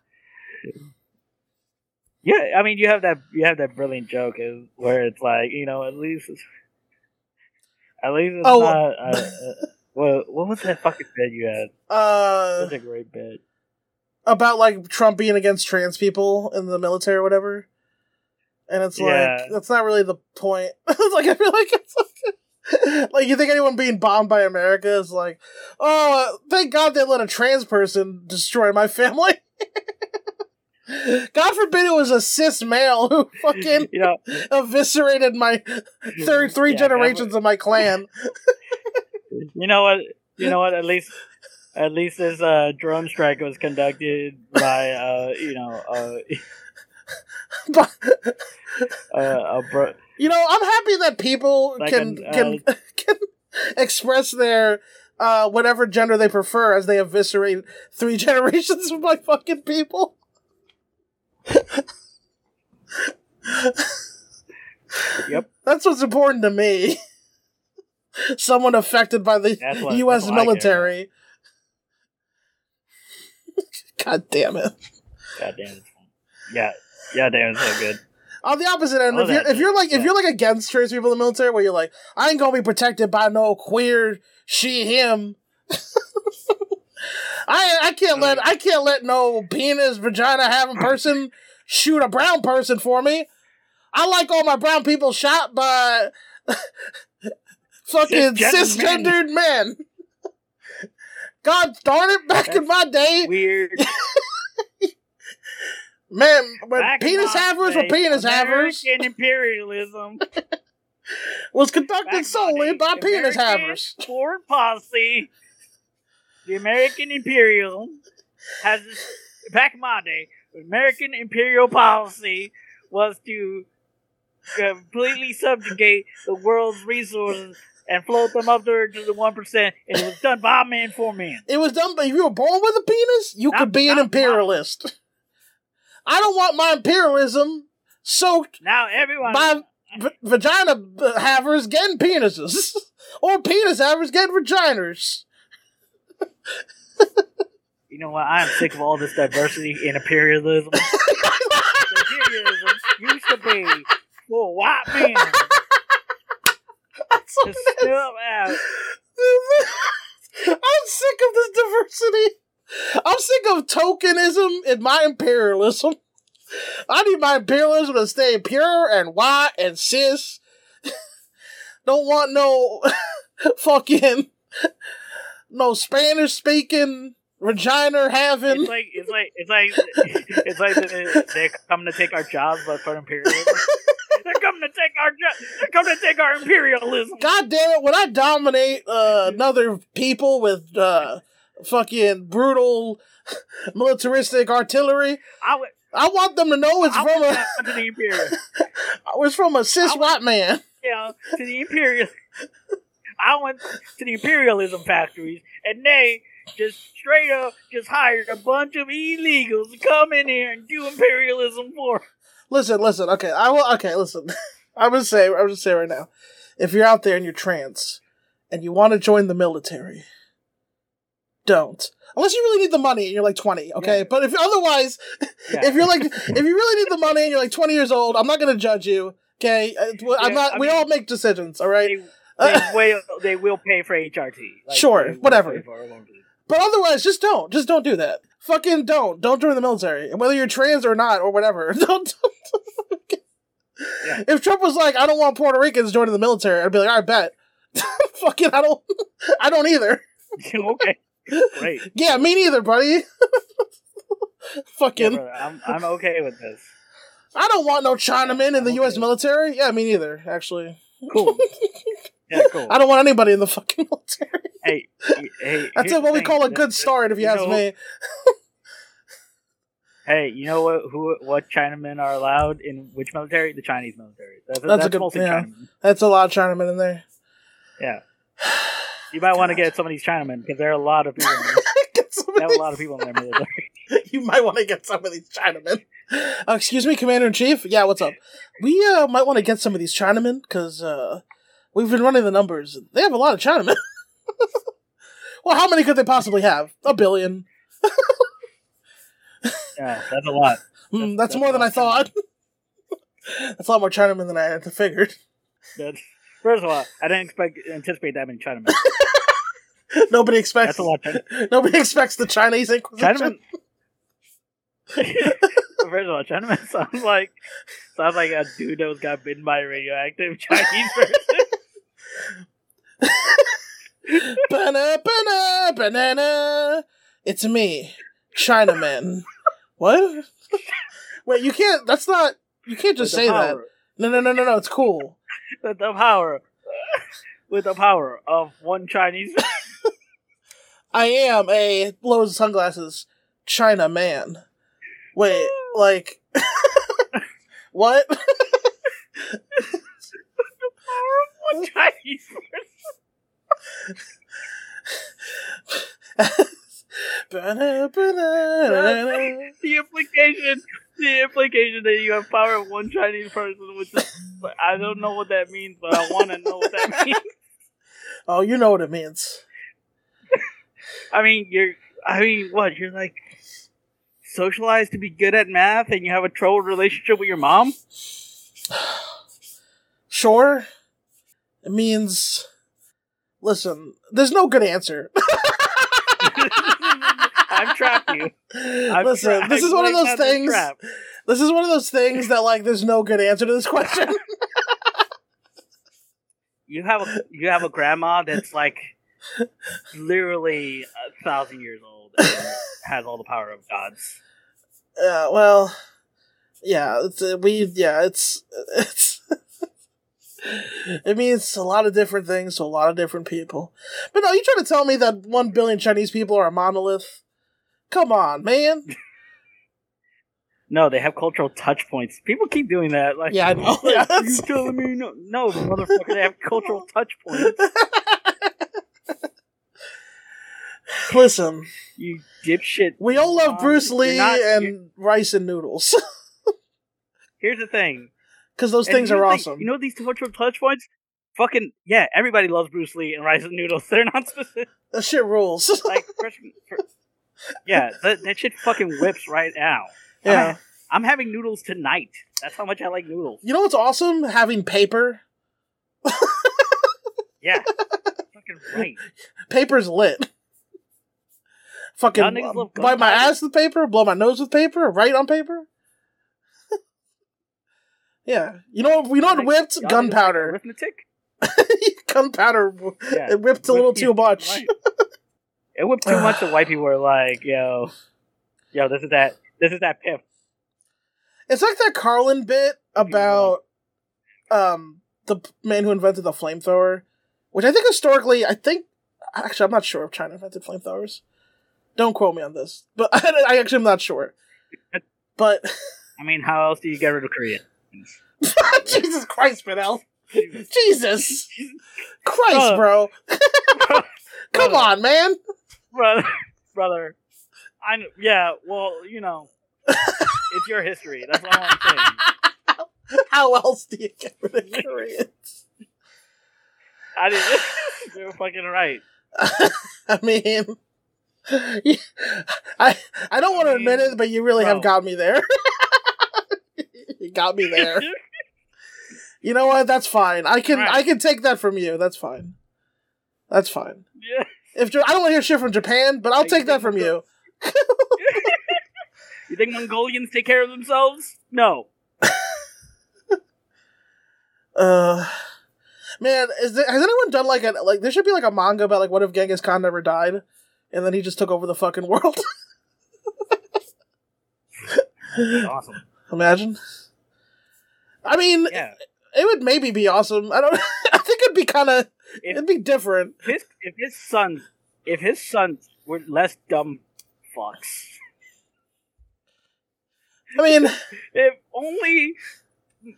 Yeah, I mean, you have that you have that brilliant joke is where it's like, you know, at least it's, at least it's Oh, not. Uh, uh, what what was that fucking bit you had? Uh, Such a great bit. about like Trump being against trans people in the military or whatever. And it's Yeah. like that's not really the point. it's like I feel like it's like, like you think anyone being bombed by America is like, oh, thank God they let a trans person destroy my family. God forbid it was a cis male who fucking You know, eviscerated my third three Yeah, generations of my clan. you know what? You know what? At least, at least this uh, drone strike was conducted by uh, you know uh, But uh, a bro- You know, I'm happy that people Like can an, uh, can can express their uh whatever gender they prefer as they eviscerate three generations of my fucking people. Yep. That's what's important to me. Someone affected by the what- U.S. that's what I care military. God damn it! God damn it. Yeah, yeah, damn, it's so good. On the opposite end, if you're if you're like if you're like against trans people in the military, where you're like, I ain't gonna be protected by no queer she him. I I can't let I can't let no penis vagina having person shoot a brown person for me. I like all my brown people shot by fucking Cisgendered men. God darn it! Back in my day, Weird. man, when Back penis havers were penis havers American imperialism. was conducted in solely by day, penis havers. Foreign policy. The American imperial has this, back in my day. American imperial policy was to completely subjugate the world's resources and float them up there to the one percent, and it was done by men for men. It was done, but if you were born with a penis, you Not- could be an not imperialist. I don't want my imperialism soaked Now everyone, by v- vagina havers getting penises, or penis havers getting vaginas. You know what? I am sick of all this diversity and imperialism. imperialism used to be for white men to out. I'm sick of this diversity. I'm sick of tokenism in my imperialism. I need my imperialism to stay pure and white and cis. Don't want no fucking no Spanish speaking Regina having. It's like it's like it's like it's like they're, coming to take our jobs, but for imperialism. they're coming to take our jobs. They're coming to take our imperialism. God damn it! When I dominate uh, another people with uh, fucking brutal militaristic artillery, I went, I want them to know it's I from a to the imperial. it's from a cis white man. Yeah, to the imperial. I went to the imperialism factories, and they just straight up just hired a bunch of illegals to come in here and do imperialism for. Listen, listen. Okay, I will. Okay, listen. I'm gonna say. I'm gonna say right now. If you're out there and you're trans, and you want to join the military, don't. Unless you really need the money and you're like 20, okay? Yeah. But if otherwise, Yeah. if you're like, if you really need the money and you're like 20 years old, I'm not gonna judge you, okay? Uh, I'm Yeah, not. I we mean- all make decisions, all right? they, they will they will pay for HRT. Like, Sure, whatever. pay for it, won't they? But otherwise, just don't. Just don't do that. Fucking don't. Don't join the military. And whether you're trans or not or whatever. Don't. Yeah. If Trump was like, I don't want Puerto Ricans joining the military, I'd be like, I bet. Fucking, I don't. I don't either. okay, great. Yeah, me neither, buddy. Yeah, Fucking, brother, I'm I'm okay with this. I don't want no Chinamen in the I'm U.S. military. Yeah, me neither. Actually, Cool. Yeah, cool. I don't want anybody in the fucking military. hey, hey. That's what we call a good start, if you ask know- me. Hey, you know what? Who what Chinamen are allowed in which military? The Chinese military. That's, That's a good- yeah. Chinamen. That's a lot of Chinamen in there. Yeah. You might want to get some of these Chinamen because there are a lot of people. In there. Get some They have a lot of people in their military. you might want to get some of these Chinamen. Uh, excuse me, Commander in Chief. Yeah, what's up? We uh, might want to get some of these Chinamen because uh, we've been running the numbers. They have a lot of Chinamen. well, how many could they possibly have? A billion. Yeah, that's a lot. That's- hmm, that's that's more than I thought. that's a lot more Chinamen than I had figured. That's, first of all, I didn't expect anticipate that many Chinamen. Nobody expects. That's a lot. Nobody expects the Chinese Inquisition. Chinaman. First of all, Chinaman sounds like sounds like a dude that was got bitten by a radioactive Chinese person. Banana, banana, banana. It's me, Chinaman. what? Wait, you can't. That's not. You can't just With say that. No, no, no, no, no. It's cool. With the power, with the power of one Chinese. I am a blows sunglasses China man. Wait, like what? One Chinese Banana, banana. the implication the implication that you have power of one Chinese person which is I don't know what that means, but I wanna know what that means. Oh, you know what it means. I mean you're I mean what, you're like socialized to be good at math and you have a troubled relationship with your mom? Sure. It means. Listen, there's no good answer. I've trapped you. I've Listen, tra- this is one of those things. This is one of those things that like there's no good answer to this question. You have a you have a grandma that's like literally a thousand years old and has all the power of gods. Yeah, well, yeah, it's, uh, we, yeah, it's, it's, it means a lot of different things to a lot of different people. But no, you trying to tell me that one billion Chinese people are a monolith? Come on, man. No, they have cultural touch points. People keep doing that. Like, Yeah, I know. like, Yeah, you telling me no? No, motherfucker, they have cultural touch points. Listen, You dipshit. we all love Bruce Lee not- and rice and noodles Here's the thing. Because those And things are awesome. You know these cultural touch points? Fucking yeah, everybody loves Bruce Lee and rice and noodles. They're not specific. that shit rules. Like, first, fir- yeah, that, that shit fucking whips right now. yeah. I'm having noodles tonight. That's how much I like noodles. You know what's awesome? Having paper. Yeah, fucking right. Paper's lit. Fucking love wipe my ass with paper, blow my nose with paper, write on paper. Yeah, you know you know what Like, whipped Y'all niggas like gunpowder. gunpowder. Yeah, It whipped a little too much. Right. It whipped too much The white people were like, "Yo, yo, this is that, this is that pimp." It's like that Carlin bit about um the man who invented the flamethrower, which I think historically, I think actually I'm not sure if China invented flamethrowers. Don't quote me on this, but I, actually am not sure. But I mean, how else do you get rid of Korea? Jesus Christ, Fidel. Jesus Christ, Uh, bro. Come brother. on, man. brother, brother. I yeah. Well, you know, it's your history. That's all I'm saying. How else do you get rid of Koreans? I didn't. You're fucking right. I mean, I I don't want to admit it, but you really have got me there. You got me there. You know what? That's fine. I can Right. I can take that from you. That's fine. That's fine. yeah. If I don't want to hear shit from Japan, but I'll Like, take that from you. You think Mongolians take care of themselves? No. Uh, man, is there, has anyone done like a like? There should be like a manga about like what if Genghis Khan never died, and then he just took over the fucking world. Awesome. Imagine. I mean, Yeah. it would maybe be awesome. I don't. I think it'd be kind of. It'd be different. his if his son if his sons were less dumb fucks. I mean, If only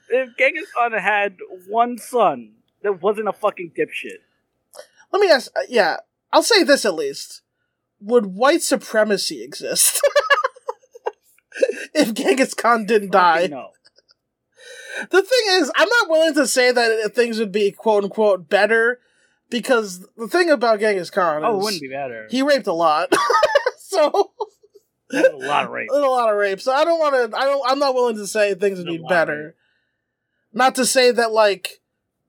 if Genghis Khan had one son that wasn't a fucking dipshit. let me ask. uh, Yeah, I'll say this at least: Would white supremacy exist if Genghis Khan didn't die? No. The thing is, I'm not willing to say that things would be quote unquote better because the thing about Genghis Khan Oh, it is wouldn't be better. he raped a lot. so a lot of rape. a lot of rape. So I don't want to. I don't. I'm not willing to say things would be a lot of better. Not to say that like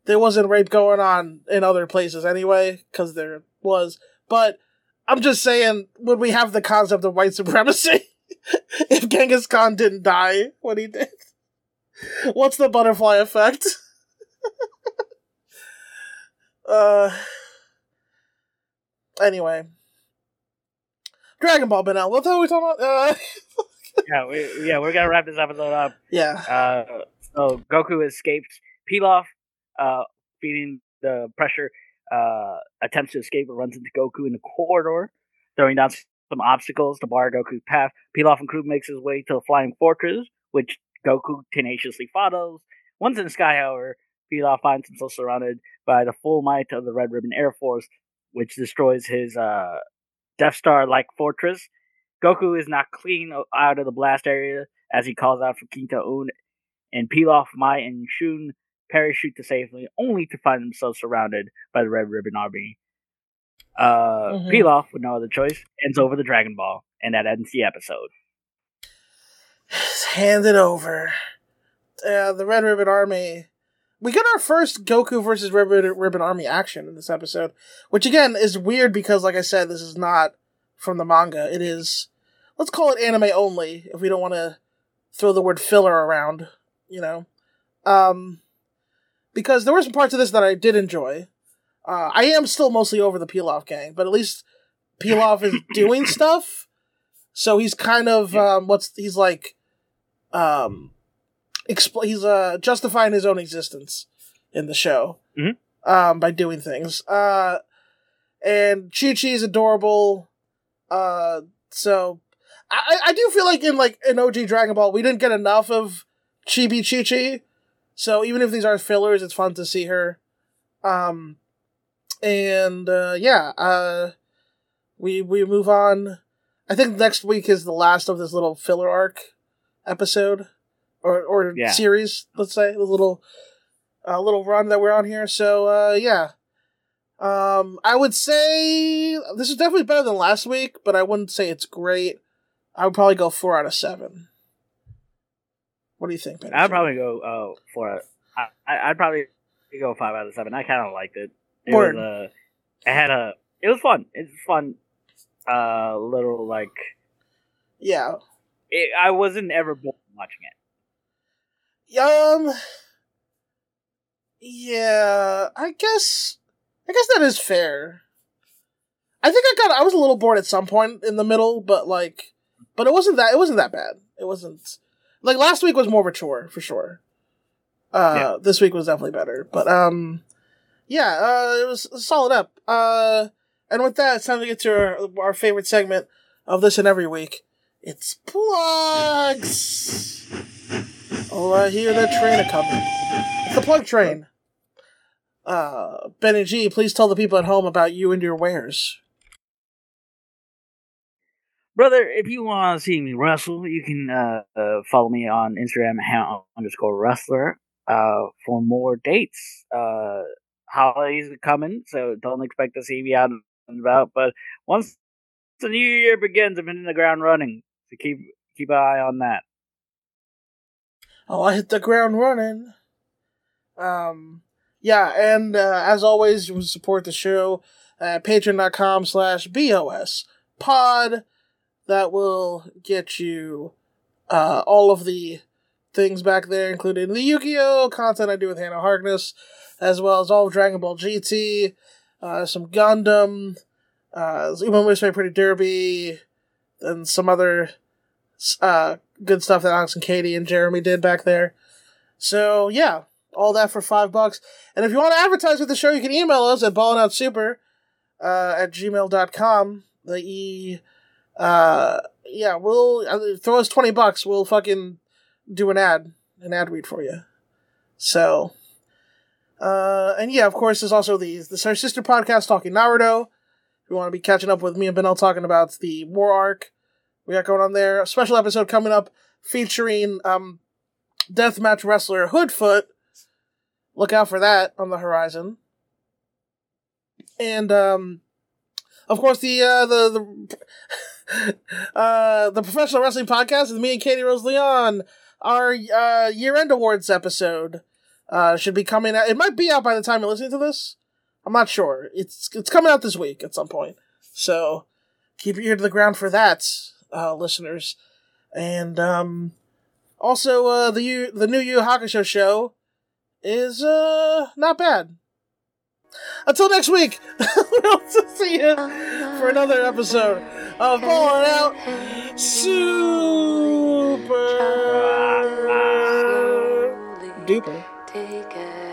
there wasn't rape going on in other places anyway, because there was. But I'm just saying, would we have the concept of white supremacy if Genghis Khan didn't die when he did? What's the butterfly effect? uh. Anyway. Dragon Ball Benel. What the hell are we talking about? Uh, yeah, we, yeah, we're gonna wrap this episode up. yeah. Uh, so Goku escapes Pilaf, uh, feeding the pressure, uh, attempts to escape but runs into Goku in the corridor, throwing down some obstacles to bar Goku's path. Pilaf and crew makes his way to the flying fortress, which Goku tenaciously follows. Once in the sky, however, Pilaf finds himself surrounded by the full might of the Red Ribbon Air Force, which destroys his uh, Death Star-like fortress. Goku is not clean out of the blast area as he calls out for Kintoun and Pilaf, Mai, and Shu parachute to safety, only to find themselves surrounded by the Red Ribbon Army. Uh, Mhm. Pilaf, with no other choice, ends over the Dragon Ball, and that ends the episode. Hand it over. Uh, the Red Ribbon Army. We get our first Goku versus Red Ribbon, Ribbon Army action in this episode, which again is weird because, like I said, this is not from the manga. It is, let's call it anime only if we don't want to throw the word filler around, you know. Um, because there were some parts of this that I did enjoy. Uh, I am still mostly over the Pilaf gang, but at least Pilaf is doing stuff. So he's kind of um, what's he's like, um, expl- he's uh justifying his own existence in the show, Mhm. um, by doing things. Uh, and Chi Chi is adorable. Uh, so I I- I do feel like in like in OG Dragon Ball we didn't get enough of Chibi Chi Chi, so even if these are fillers, it's fun to see her. Um, and uh, yeah, uh, we we move on. I think next week is the last of this little filler arc episode or or Yeah. series. Let's say the little uh, little run that we're on here. So uh, yeah, um, I would say this is definitely better than last week, but I wouldn't say it's great. I would probably go four out of seven. What do you think, Ben? I'd probably go uh, for I, would probably go five out of seven. I kind of liked it. It Word. was uh, it had a. It was fun. It's fun. Uh, little like yeah. It, I wasn't ever bored watching it. Um. Yeah, I guess. I guess that is fair. I think I got. I was a little bored at some point in the middle, but like, but it wasn't that. It wasn't that bad. It wasn't like last week was more mature for sure. Uh, Yeah. this week was definitely better, but um, yeah, uh, it was solid up. Uh, and with that, it's time to get to our, our favorite segment of this and every week. It's plugs. Oh, I hear that train a coming. It's the plug train. Uh, Ben and G, please tell the people at home about you and your wares. Brother, if you want to see me wrestle, you can uh, uh, follow me on Instagram, how underscore wrestler, uh, for more dates. Uh, holidays are coming, so don't expect to see me out and about. But once the new year begins, I'm hitting the ground running. So keep keep an eye on that. Oh, I hit the ground running. Um, yeah, and uh, as always, you can support the show at patreon.com slash BOS pod. That will get you uh, all of the things back there, including the Yu-Gi-Oh! content I do with Hannah Harkness, as well as all of Dragon Ball GT, uh, some Gundam, uh, Mystery Pretty Derby, and some other uh, good stuff that Alex and Katie and Jeremy did back there. So, yeah, all that for five bucks. And if you want to advertise with the show, you can email us at ballingoutsuper uh, at gmail.com. The e, uh, yeah, we'll uh, throw us 20 bucks. We'll fucking do an ad, an ad read for you. So, uh, and yeah, of course, there's also the, the sister podcast, Talking Naruto. If you want to be catching up with me and Benel talking about the war arc we got going on there. A special episode coming up featuring um, deathmatch wrestler Hoodfoot. Look out for that on the horizon. And um, of course, the uh, the the uh, the professional wrestling podcast with me and Katie Rose Leon. Our uh, year end awards episode uh, should be coming out. It might be out by the time you're listening to this. I'm not sure. It's it's coming out this week at some point. So keep your ear to the ground for that, uh, listeners. And um, also, uh, the Yu- the new Yu Hakusho show is uh not bad. Until next week, we'll see you for another episode of Ballin' Out Super Duper.